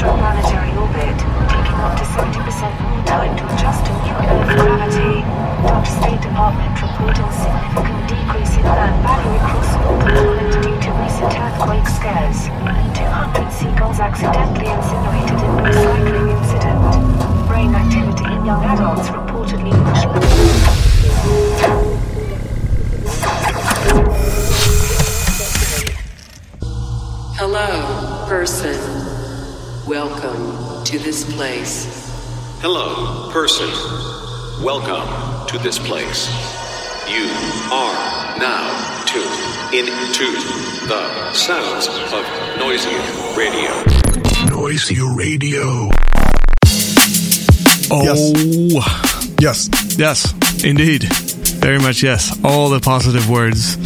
extraplanetary Welcome to this place. You are now tuned into the sounds of Noisia Radio. Noisia Radio. Oh, Yes. yes, indeed. Very much yes. All the positive words.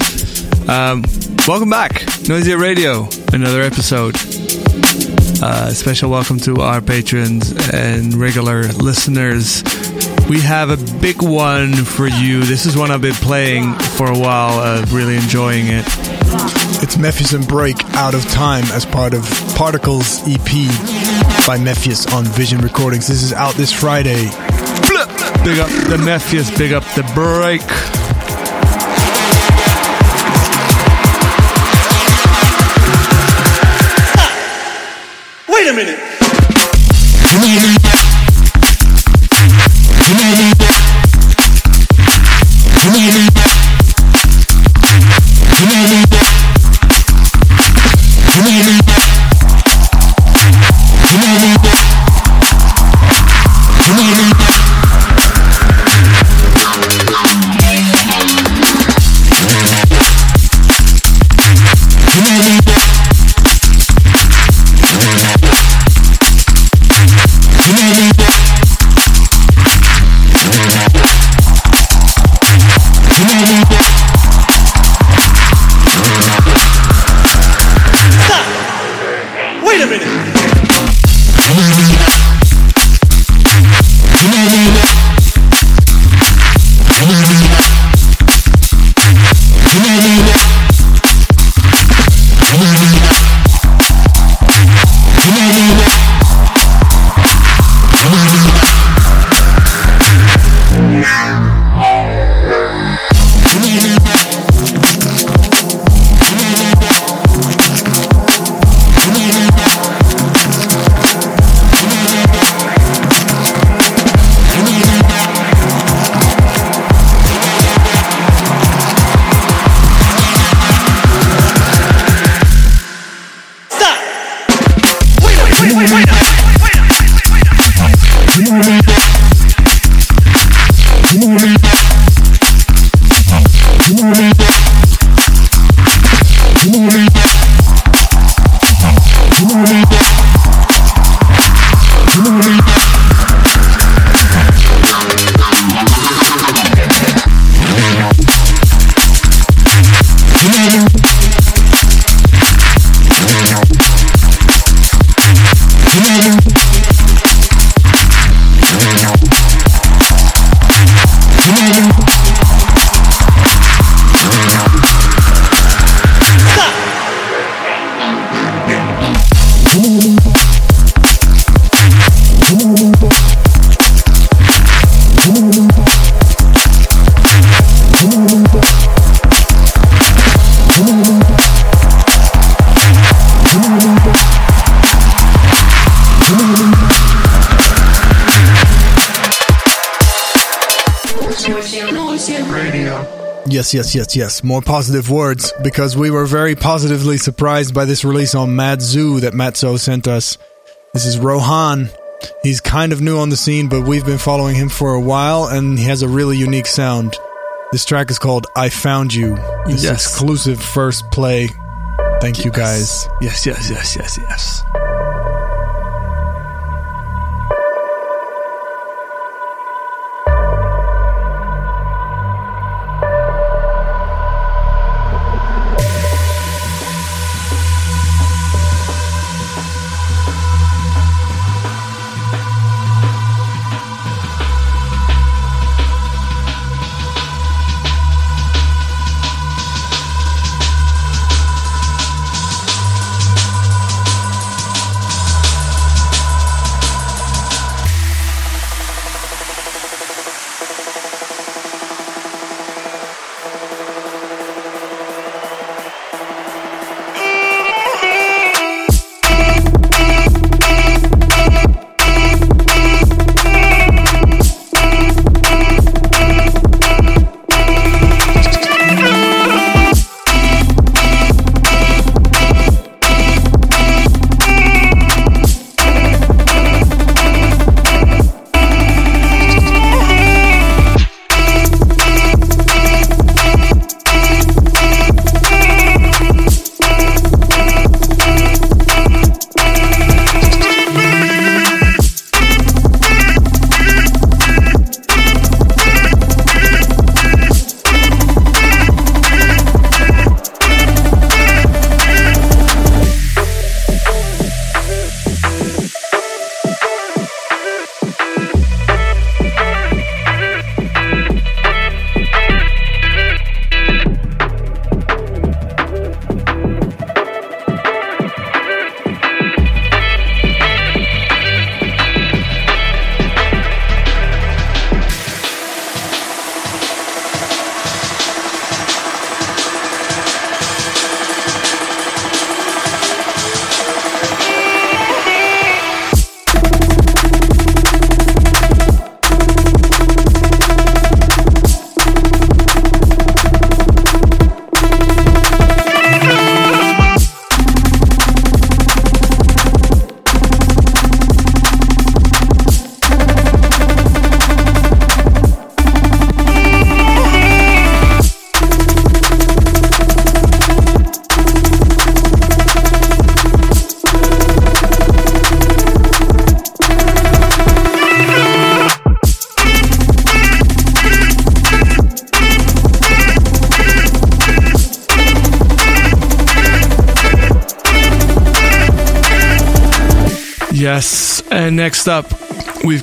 Um, welcome back, Noisia Radio. Another episode. Uh, special welcome to our patrons and regular listeners. We have a big one for you. This is one I've been playing for a while, uh, really enjoying it. It's Mefjus and Break Out of Time as part of Particles EP by Mefjus on Vision Recordings. This is out this Friday. Big up the Mefjus, big up the break. Wait a minute. Yes, yes, yes, yes. More positive words because we were very positively surprised by this release on Mad Zoo that Mat Zo sent us. This is Rohan. He's kind of new on the scene, but we've been following him for a while and he has a really unique sound. This track is called I Found You. This Yes. exclusive first play. Thank you guys. Yes, yes, yes, yes, yes.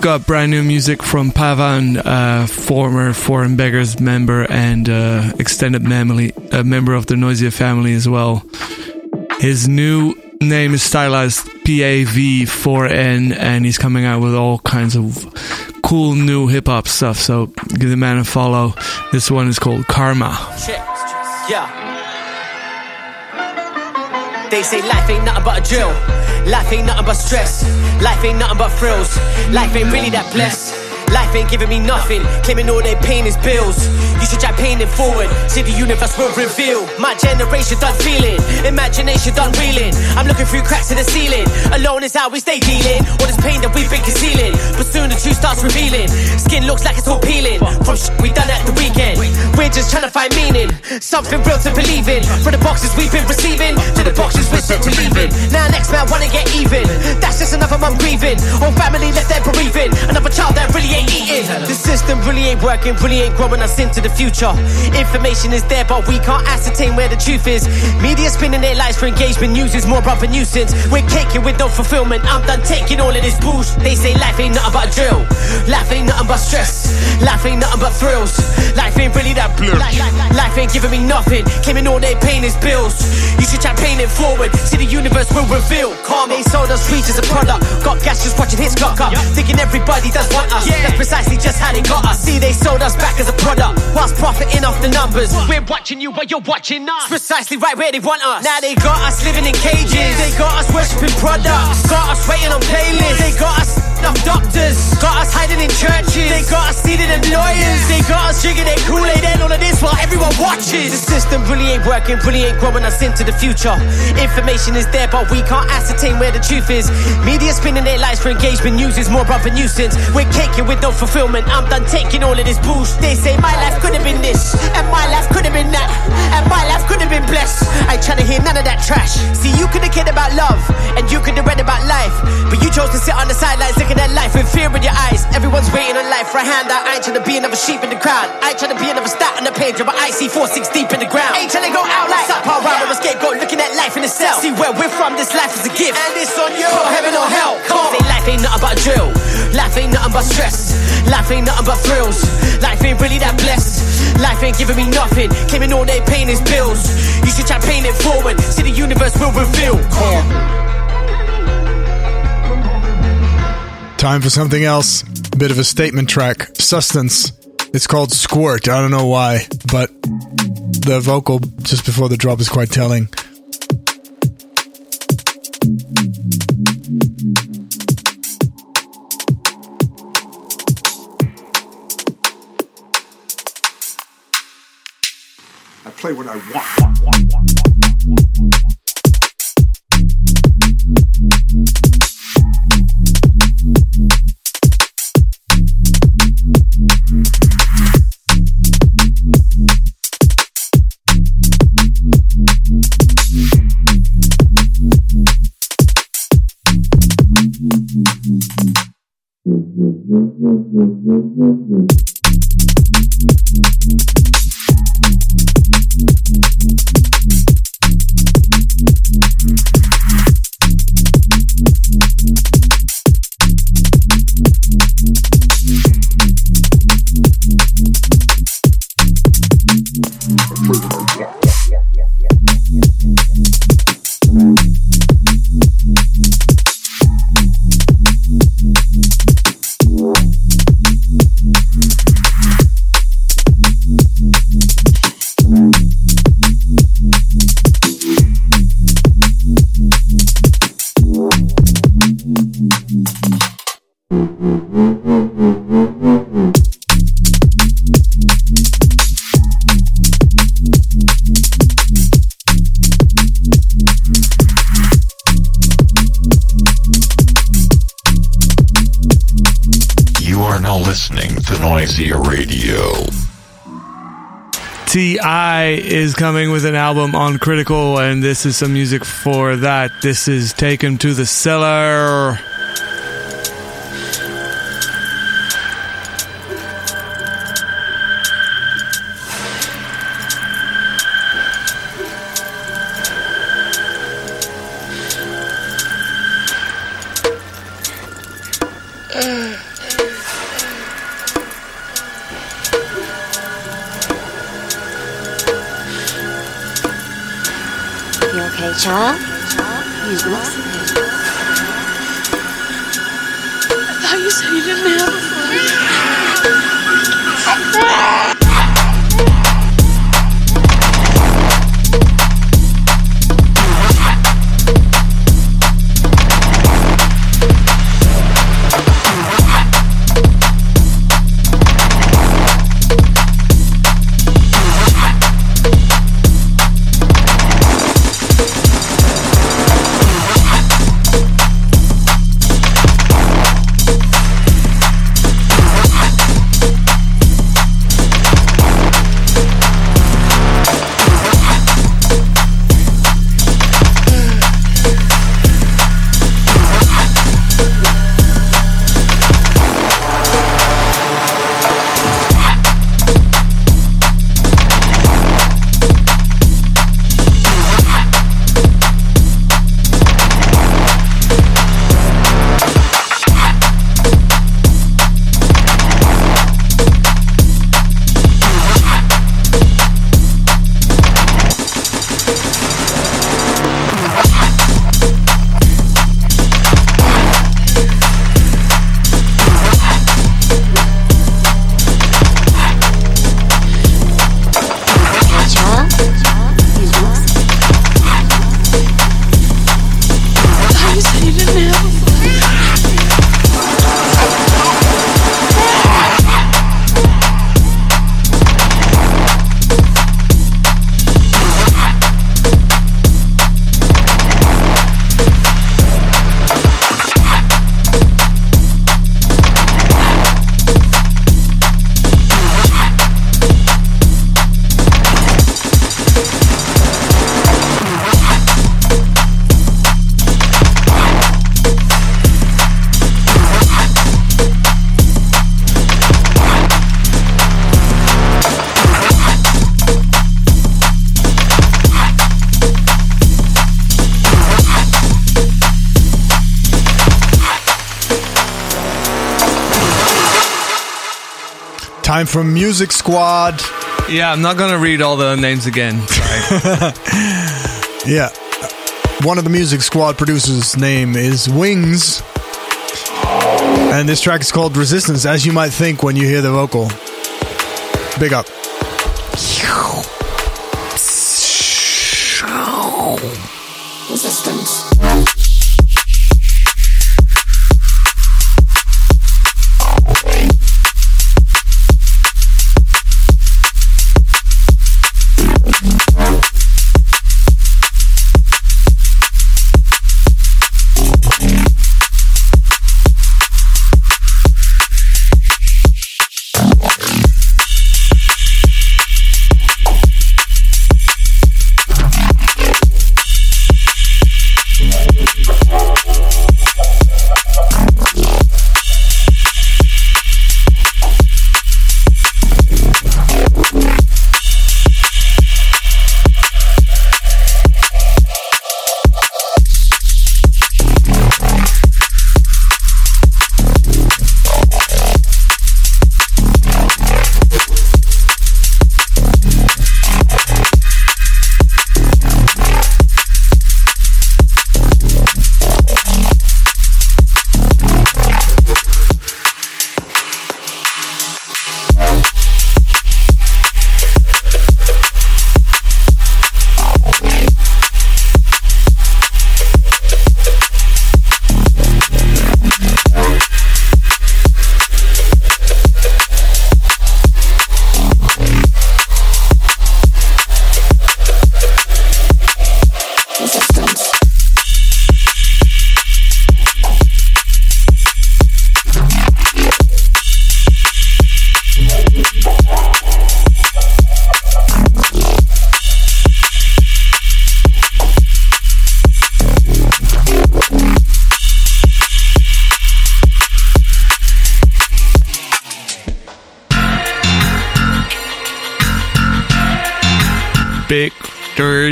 We've got brand new music from Pavan, uh, former Foreign Beggars member and uh, extended family, a member of the Noisia family as well. His new name is stylized PAV4N, and he's coming out with all kinds of cool new hip hop stuff. So give the man a follow. This one is called Karma. Yeah. They say life ain't nothing but a drill. Life ain't nothing but stress. Life ain't nothing but thrills. Life ain't really that blessed. Life ain't giving me nothing, claiming all their pain is bills. You should try paying it forward, see the universe will reveal. My generation done feeling, imagination done reeling. I'm looking through cracks in the ceiling. Alone is how we stay dealing. All this pain that we've been concealing, but soon the truth starts revealing. Skin looks like it's all peeling from sh- we done at the weekend. We're just trying to find meaning, something real to believe in. From the boxes we've been receiving to the boxes we're set to leaving. Now next man wanna get even. That's just another mum grieving. Whole family left there bereaving. Another child that really ain't eating. The system really ain't working, really ain't growing us into the future. Information is there, but we can't ascertain where the truth is. Media spinning their lives for engagement, news is more of a nuisance. We're caking with no fulfillment. I'm done taking all of this bullshit. They say life ain't nothing but a drill. Life ain't nothing but stress. Life ain't nothing but thrills. Life ain't really that blue. Life, life, life ain't giving me nothing. Claiming all their pain is bills. You should try paying it forward. See the universe will reveal. Calm. They sold us sweets as a product. Got gas just watching his clock up. Thinking everybody does want us. That's precisely just how they got us. See, they sold us back as a product. Whilst profiting off the numbers. We're watching you while you're watching us. Precisely right where they want us. Now they got us living in cages. They got us worshipping products. Got us waiting on playlists. They got us off doctors. Got us hiding in churches. They got us seated in lawyers. They got us drinking their Kool-Aid and all of this while everyone watches. The system really ain't working, really ain't growing us into the future. Information is there, but we can't ascertain where the truth is. Media spinning their lives for engagement, news is more of a nuisance. We're caking with no fulfillment. I'm done taking all of this bullshit. They say my life could have been this, and my life could have been that, and my life could have been blessed. I trying to hear none of that trash. See, you could have cared about love, and you could have read about life, but you chose to sit on the sidelines looking at life with fear in your eyes. Everyone's waiting on life for a handout. I ain't trying to be another sheep in the crowd. I ain't trying to be another stat on the page, but I see four six deep in the ground. Ain't trying to go out like Sat around with a scapegoat, looking at life in itself. See where we're from, this life is a gift, and it's on you. For heaven or hell, come on. Life ain't nothing but a drill. Life ain't nothing but stress. Life ain't nothing but thrills. Life ain't really that blessed. Life ain't giving me nothing. Claiming all their pain is bills. You should try paying it forward. See the universe will reveal. Time for something else. Bit of a statement track. Substance. It's called Squirt. I don't know why, but the vocal just before the drop is quite telling. I play what I want, want, want, Mm-hmm. mm-hmm. mm-hmm. An album on Critical, and this is some music for that. This is Taken to the Cellar. Time for Music Squad. Yeah, I'm not going to read all the names again. yeah. One of the Music Squad producers' name is Wings. And this track is called Resistance, as you might think when you hear the vocal. Big up. Resistance. Resistance.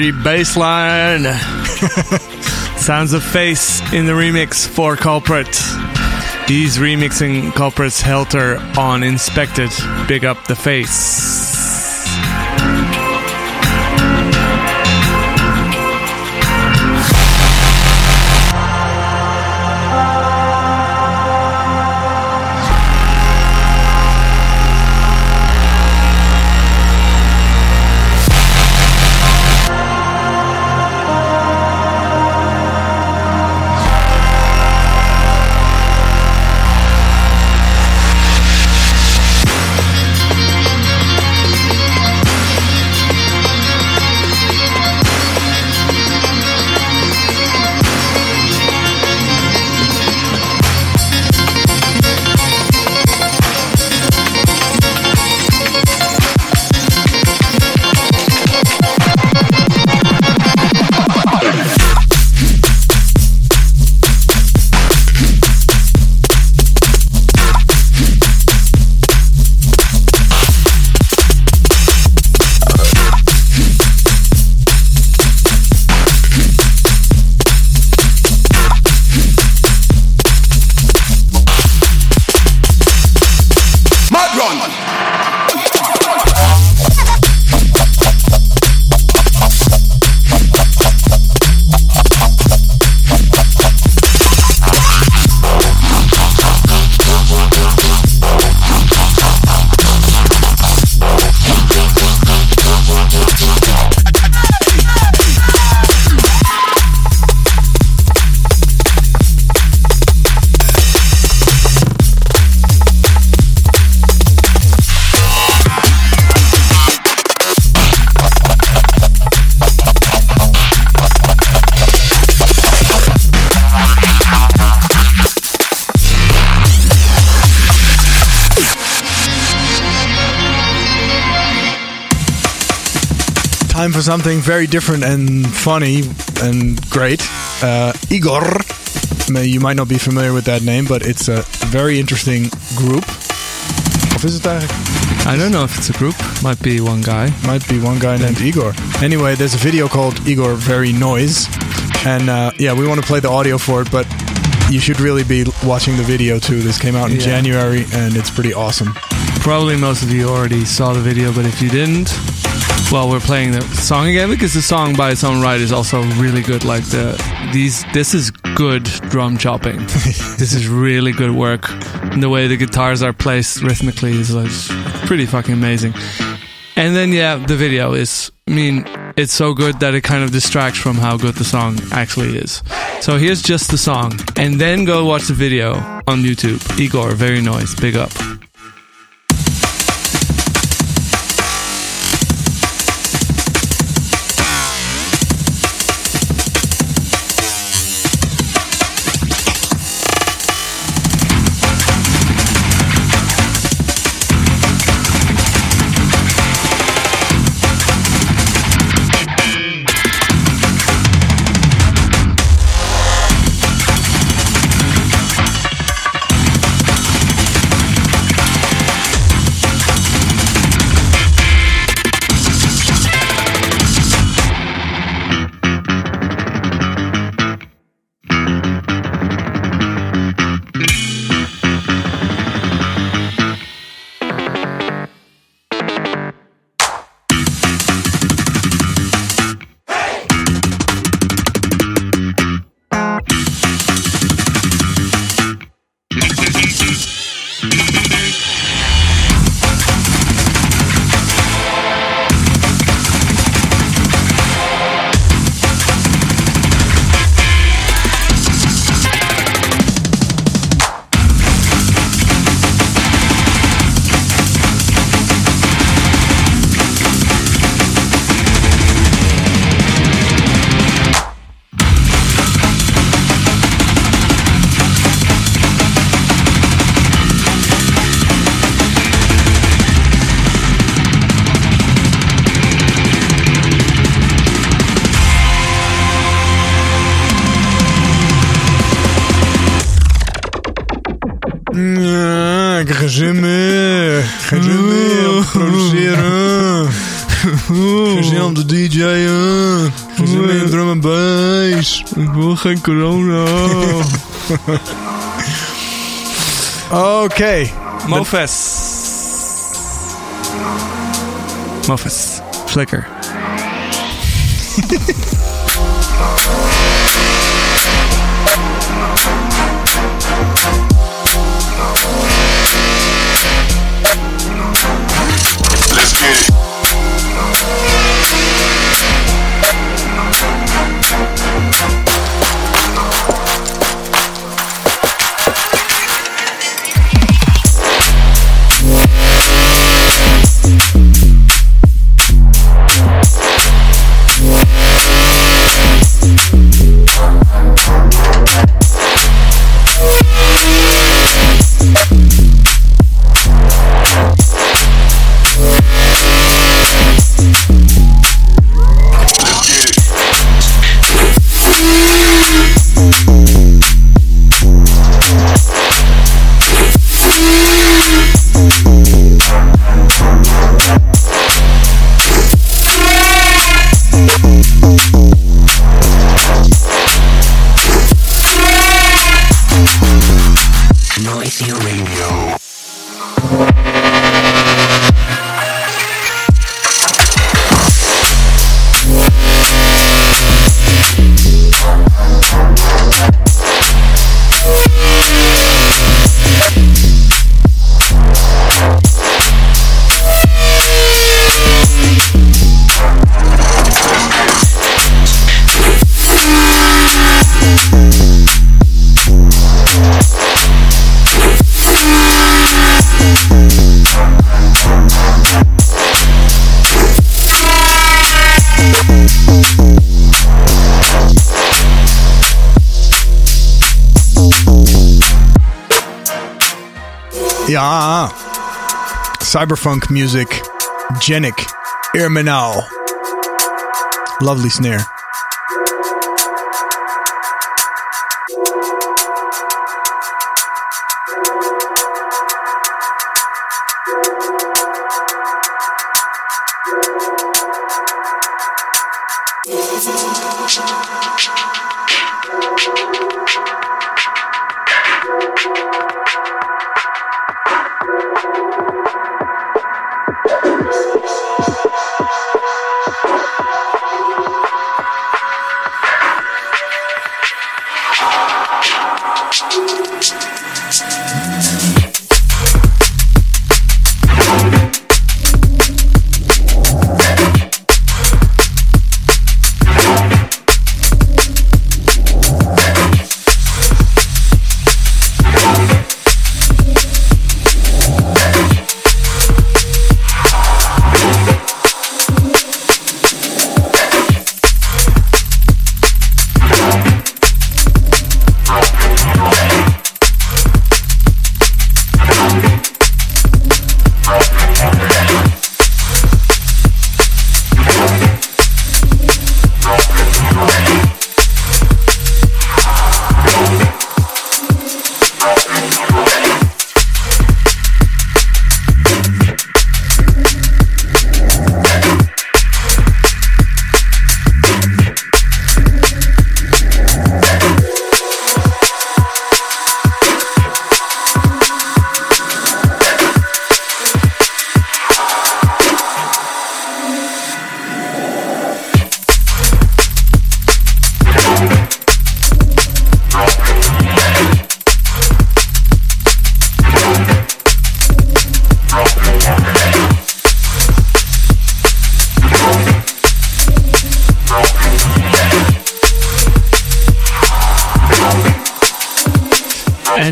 Dirty bass line. Sounds of face in the remix for Culprate. He's remixing Culprate's Helter on Inspected. Big up the face. Something very different and funny and great. Uh, Igorrr, you might not be familiar with that name, but it's a very interesting group. Of is eigenlijk? I don't know if it's a group. Might be one guy. Might be one guy named Igorrr. Anyway, there's a video called Igorrr Very Noise. And uh, yeah, we want to play the audio for it, but you should really be watching the video too. This came out in Yeah. January and it's pretty awesome. Probably most of you already saw the video, but if you didn't, well, we're playing the song again because the song by its own right is also really good. Like the these, this is good drum chopping. this is really good work. And the way the guitars are placed rhythmically is like pretty fucking amazing. And then yeah, the video is. I mean, it's so good that it kind of distracts from how good the song actually is. So here's just the song, and then go watch the video on YouTube. Igorrr, very noise, big up. Geen corona. Oké. Mofes. Mofes. Flicker. cyberfunk music, Genic, Irminal. Lovely snare.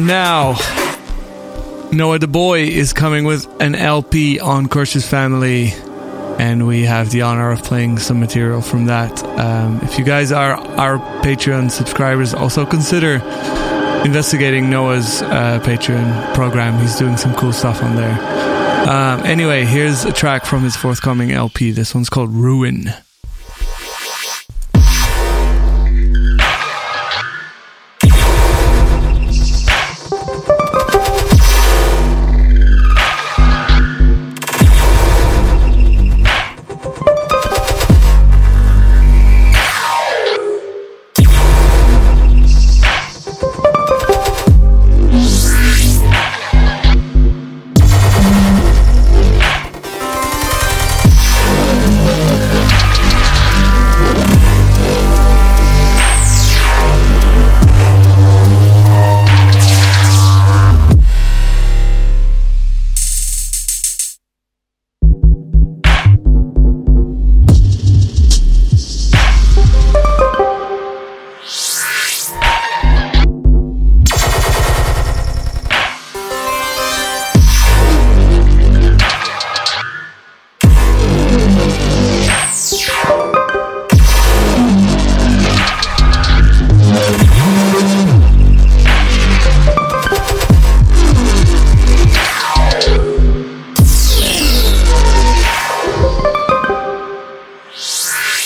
Now, Noah the Boy is coming with an LP on Curse's Family, and we have the honor of playing some material from that. Um, if you guys are our Patreon subscribers, also consider investigating Noah's uh, Patreon program. He's doing some cool stuff on there. Um, anyway, here's a track from his forthcoming LP. This one's called Ruin.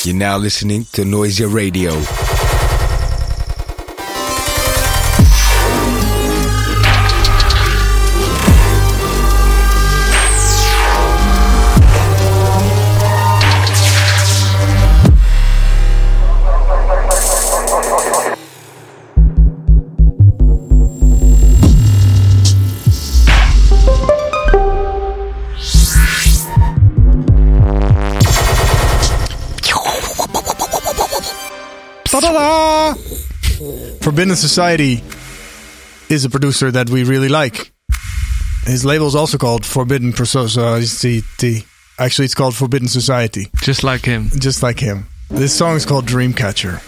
You're now listening to Noisia Radio. Forbidden Society is a producer that we really like. His label is also called Forbidden Society. Actually, it's called Forbidden Society. Just like him. Just like him. This song is called Dreamcatcher.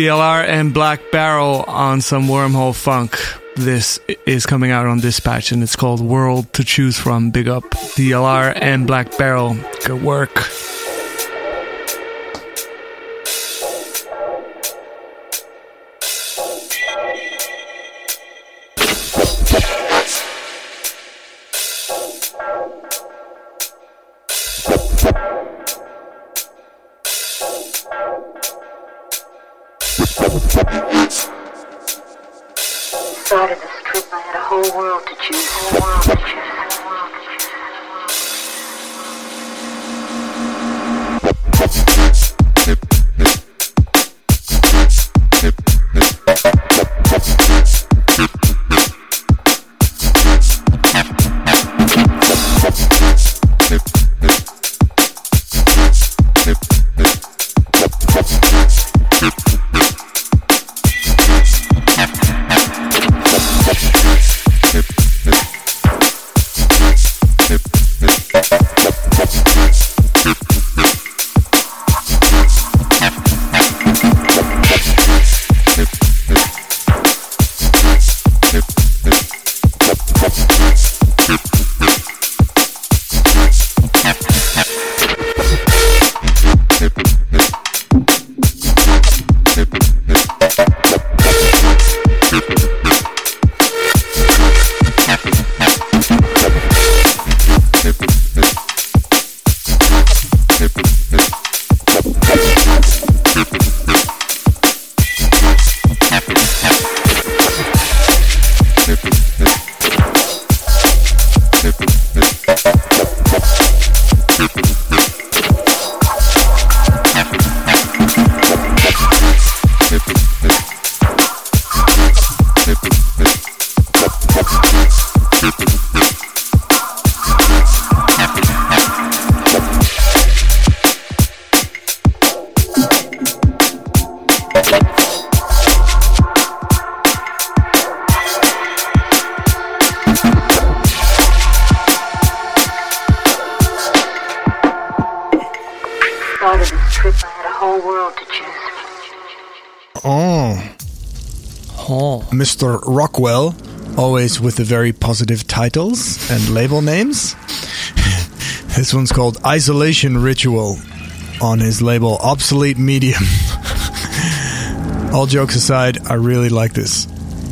DLR and Black Barrel on some wormhole funk. This is coming out on Dispatch and it's called World to Choose From. Big up DLR and Black Barrel. Good work. With the very positive titles and label names. this one's called Isolation Ritual on his label Obsolete Medium. All jokes aside, I really like this.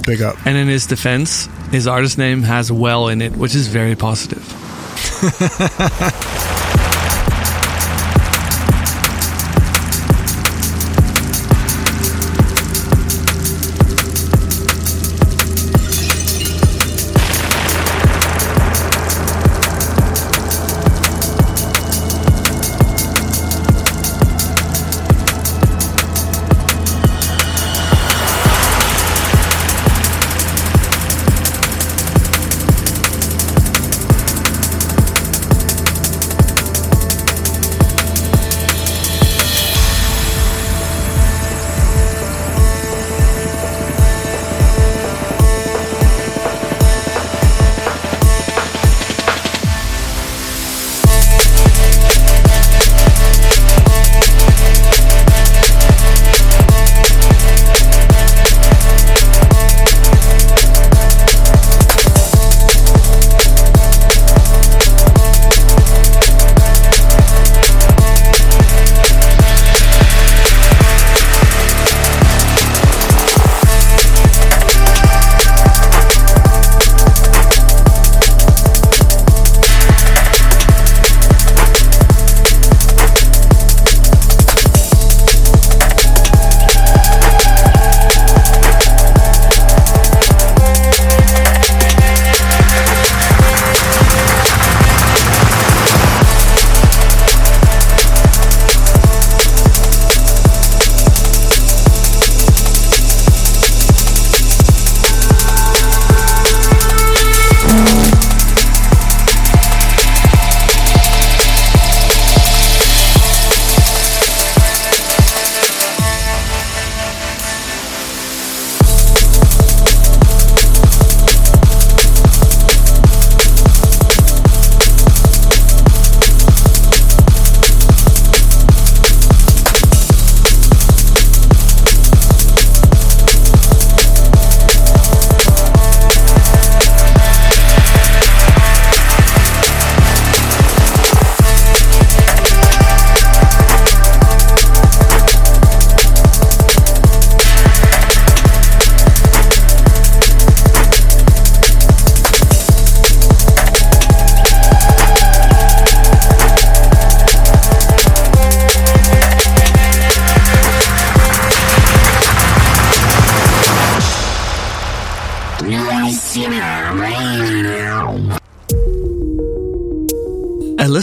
Big up. And in his defense, his artist name has well in it, which is very positive.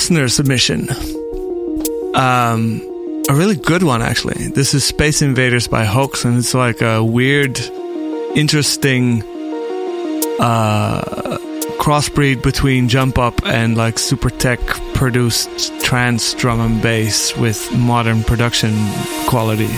listener submission. Um, a really good one, actually. This is Space Invaders by Hoax, and it's like a weird, interesting uh, crossbreed between Jump Up and like super tech produced trance drum and bass with modern production quality.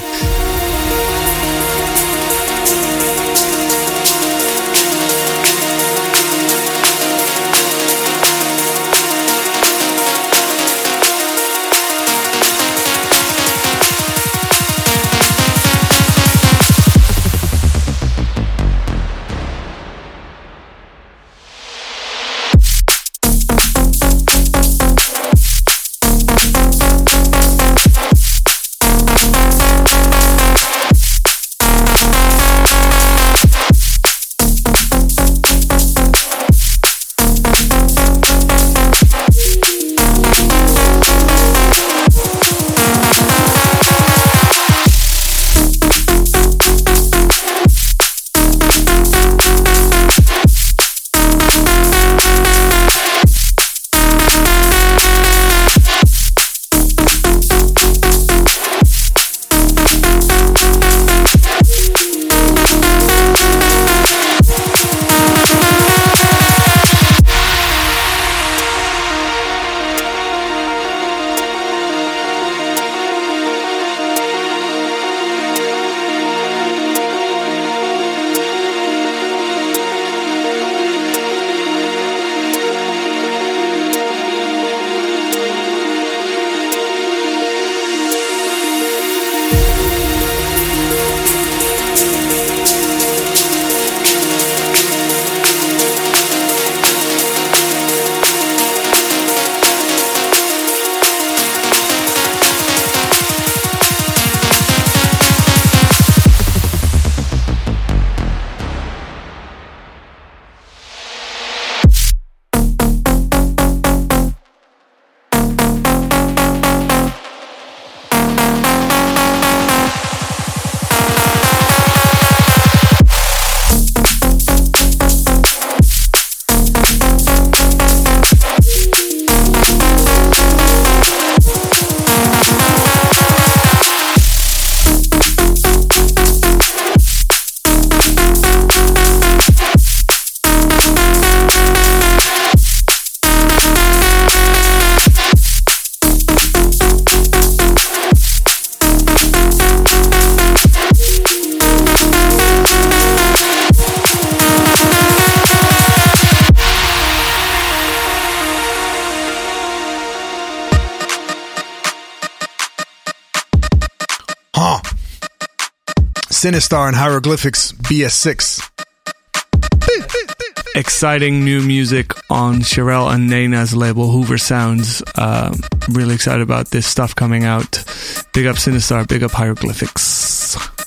Sinistarr and Hyroglifics BS6. Exciting new music on Sherelle and Naina's label Hoover Sounds. Uh, really excited about this stuff coming out. Big up Sinistarr, big up Hyroglifics.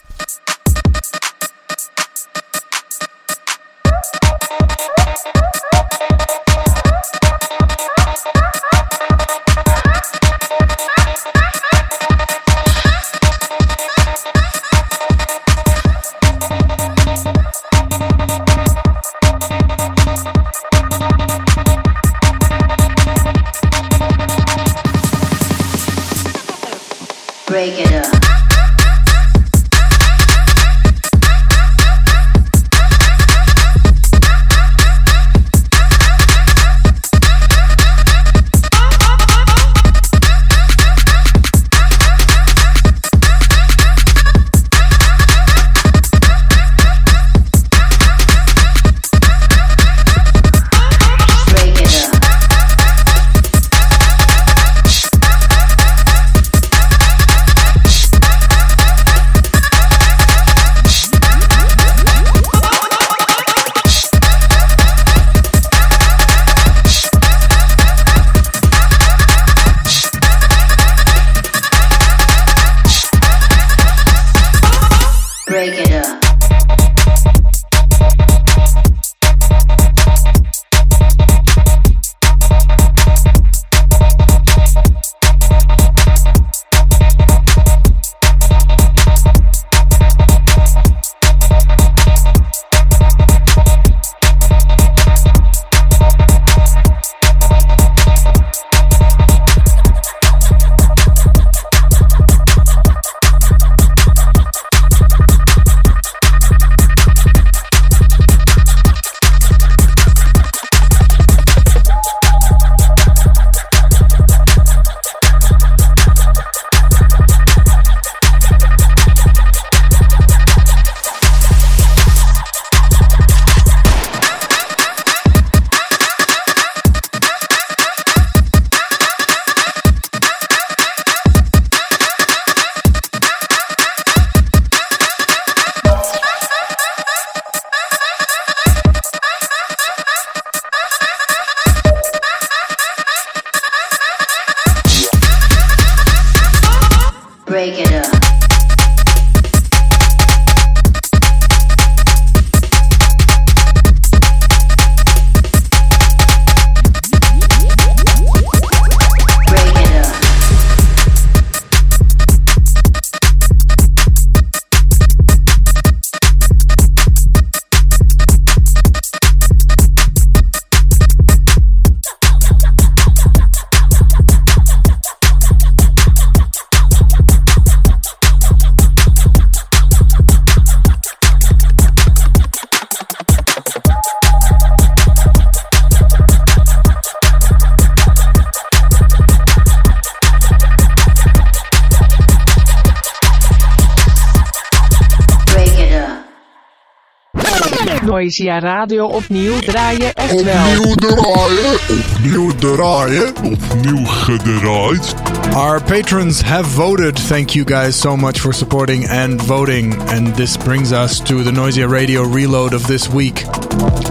Noisia Radio opnieuw draaien echt wel. Opnieuw draaien, opnieuw draaien, opnieuw gedraaid. Our patrons have voted. Thank you guys so much for supporting and voting. And this brings us to the Noisia Radio reload of this week.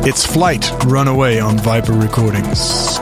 It's Flite Runaway on Viper Recordings.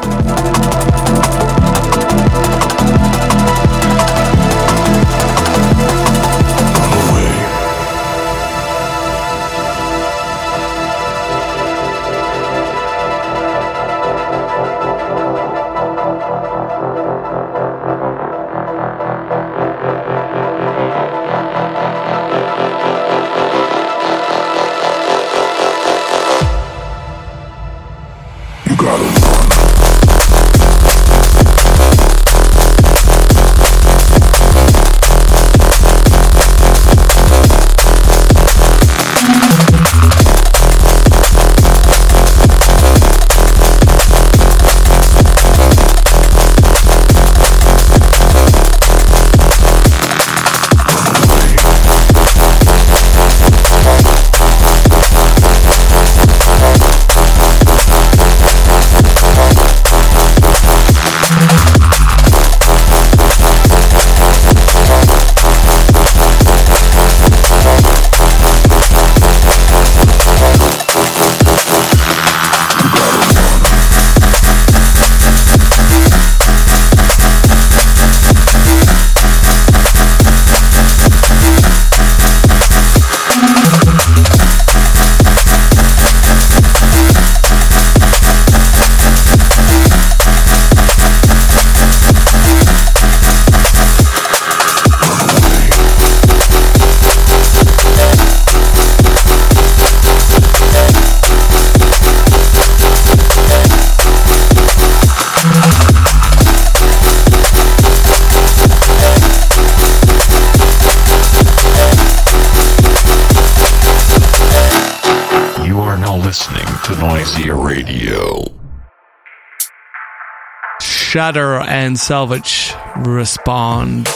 Shatter and Salvage respond.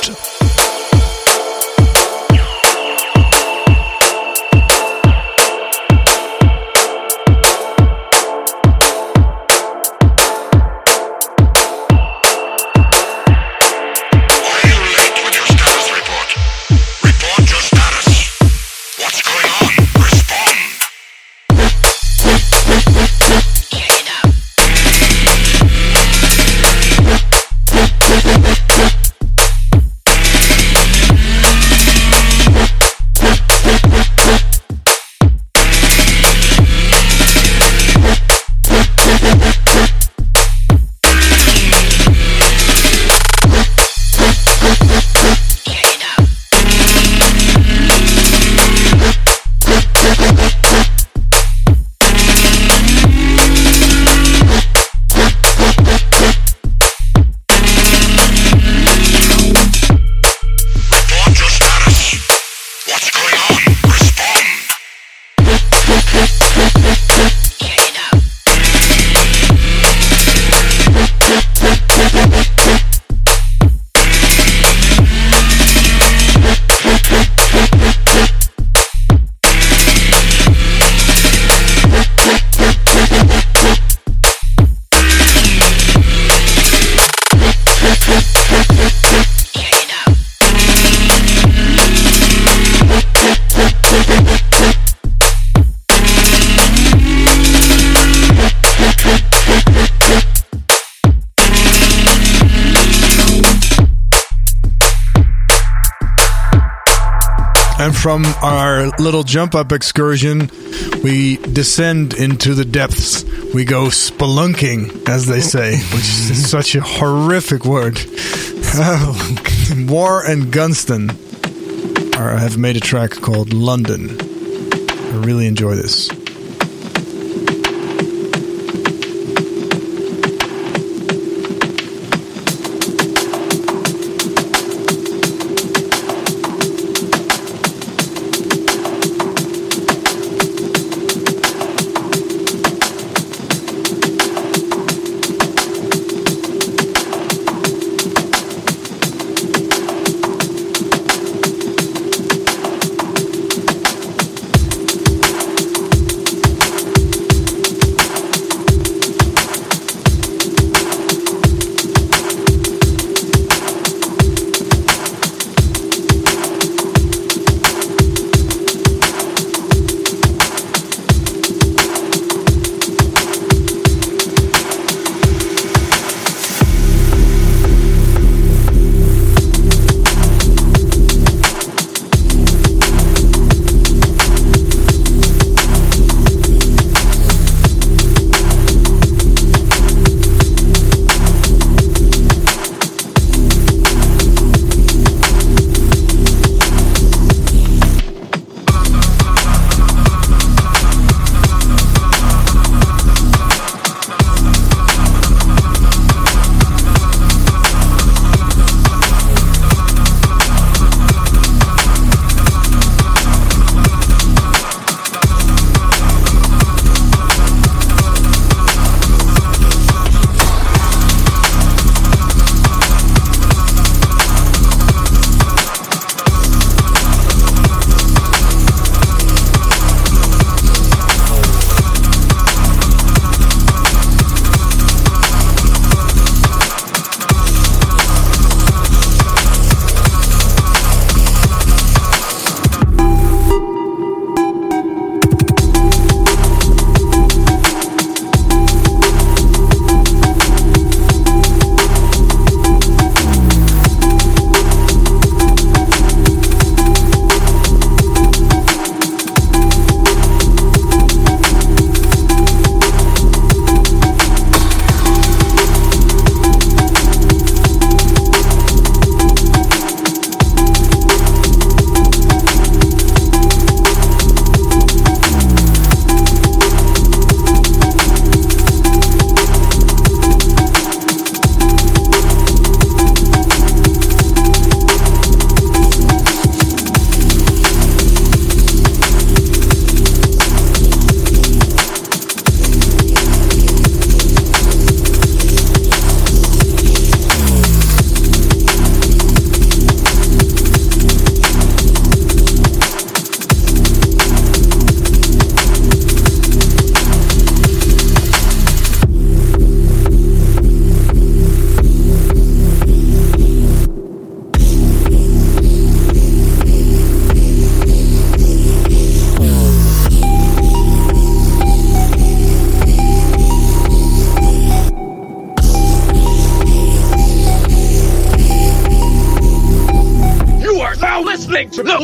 From our little jump up excursion, we descend into the depths. We go spelunking, as they say, which is such a horrific word. War and Gunston are, have made a track called London. I really enjoy this.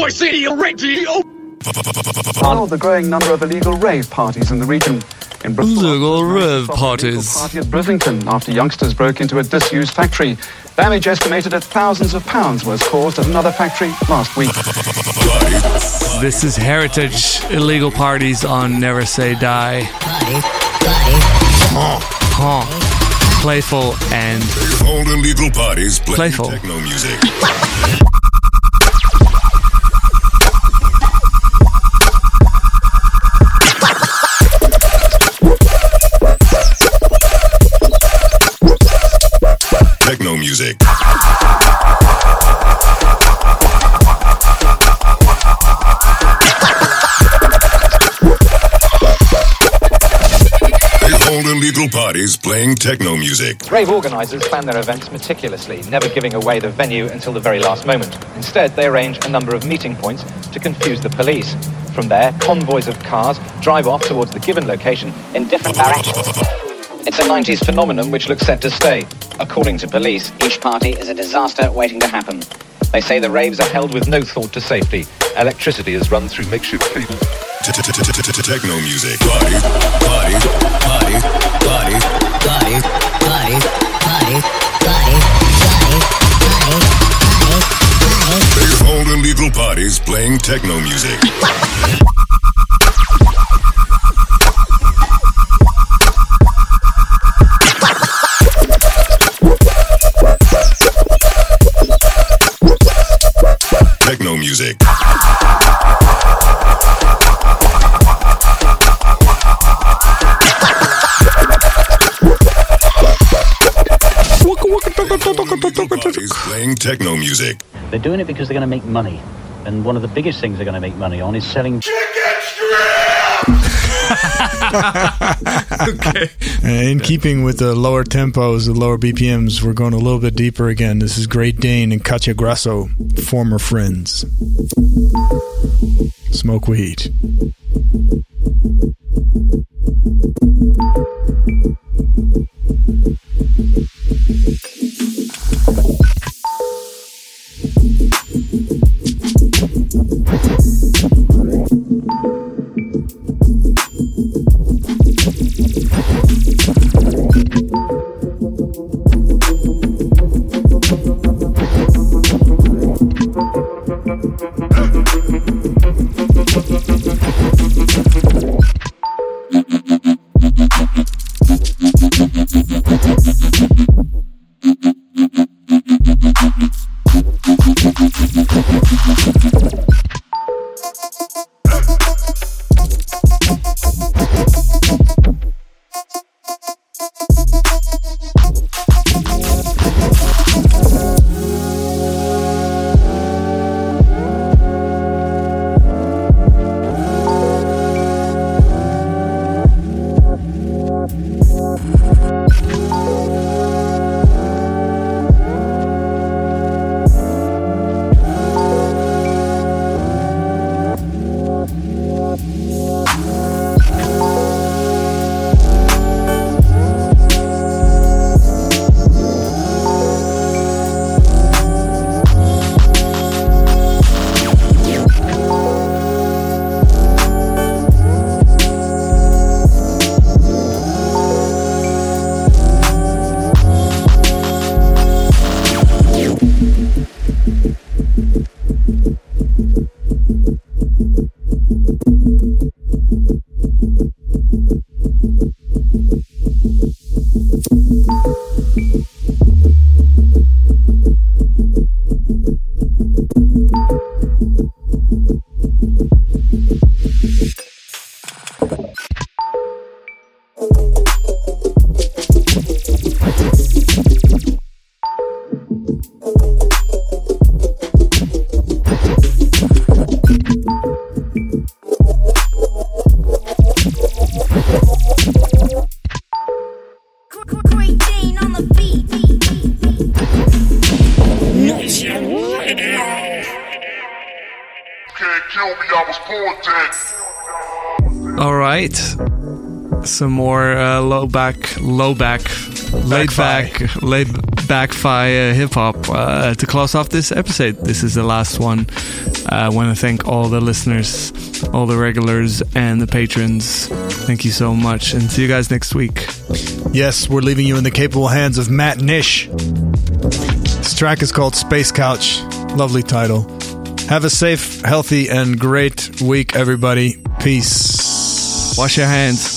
Noisia Radio. One of the growing number of illegal rave parties in the region. In Bristol, Illegal rave parties. party at Brislington after youngsters broke into a disused factory. Damage estimated at thousands of pounds was caused at another factory last week. This is Heritage illegal parties on Never Say Die. Huh. Playful and Hold illegal parties Playful. techno music. illegal parties playing techno music. Rave organisers plan their events meticulously, never giving away the venue until the very last moment. Instead, they arrange a number of meeting points to confuse the police. From there, convoys of cars drive off towards the given location in different directions. It's a 90s phenomenon which looks set to stay. According to police, each party is a disaster waiting to happen. They say the raves are held with no thought to safety. Electricity is run through makeshift cables. Techno music. Party, party, party, party, party, party, party, party. They hold illegal parties playing techno music. Playing techno music. They're doing it because they're going to make money. And one of the biggest things they're going to make money on is selling. Chicken okay. Uh, in keeping with the lower tempos, the lower BPMs, we're going a little bit deeper again. This is Great Dane and Katya Grasso, former friends. Smoke weed. Some more uh, low back, low back, laid fi. back, laid back via hip hop uh, to close off this episode. This is the last one. Uh, I want to thank all the listeners, all the regulars, and the patrons. Thank you so much, and see you guys next week. Yes, we're leaving you in the capable hands of Matt Nish. This track is called Space Couch. Lovely title. Have a safe, healthy, and great week, everybody. Peace. Wash your hands.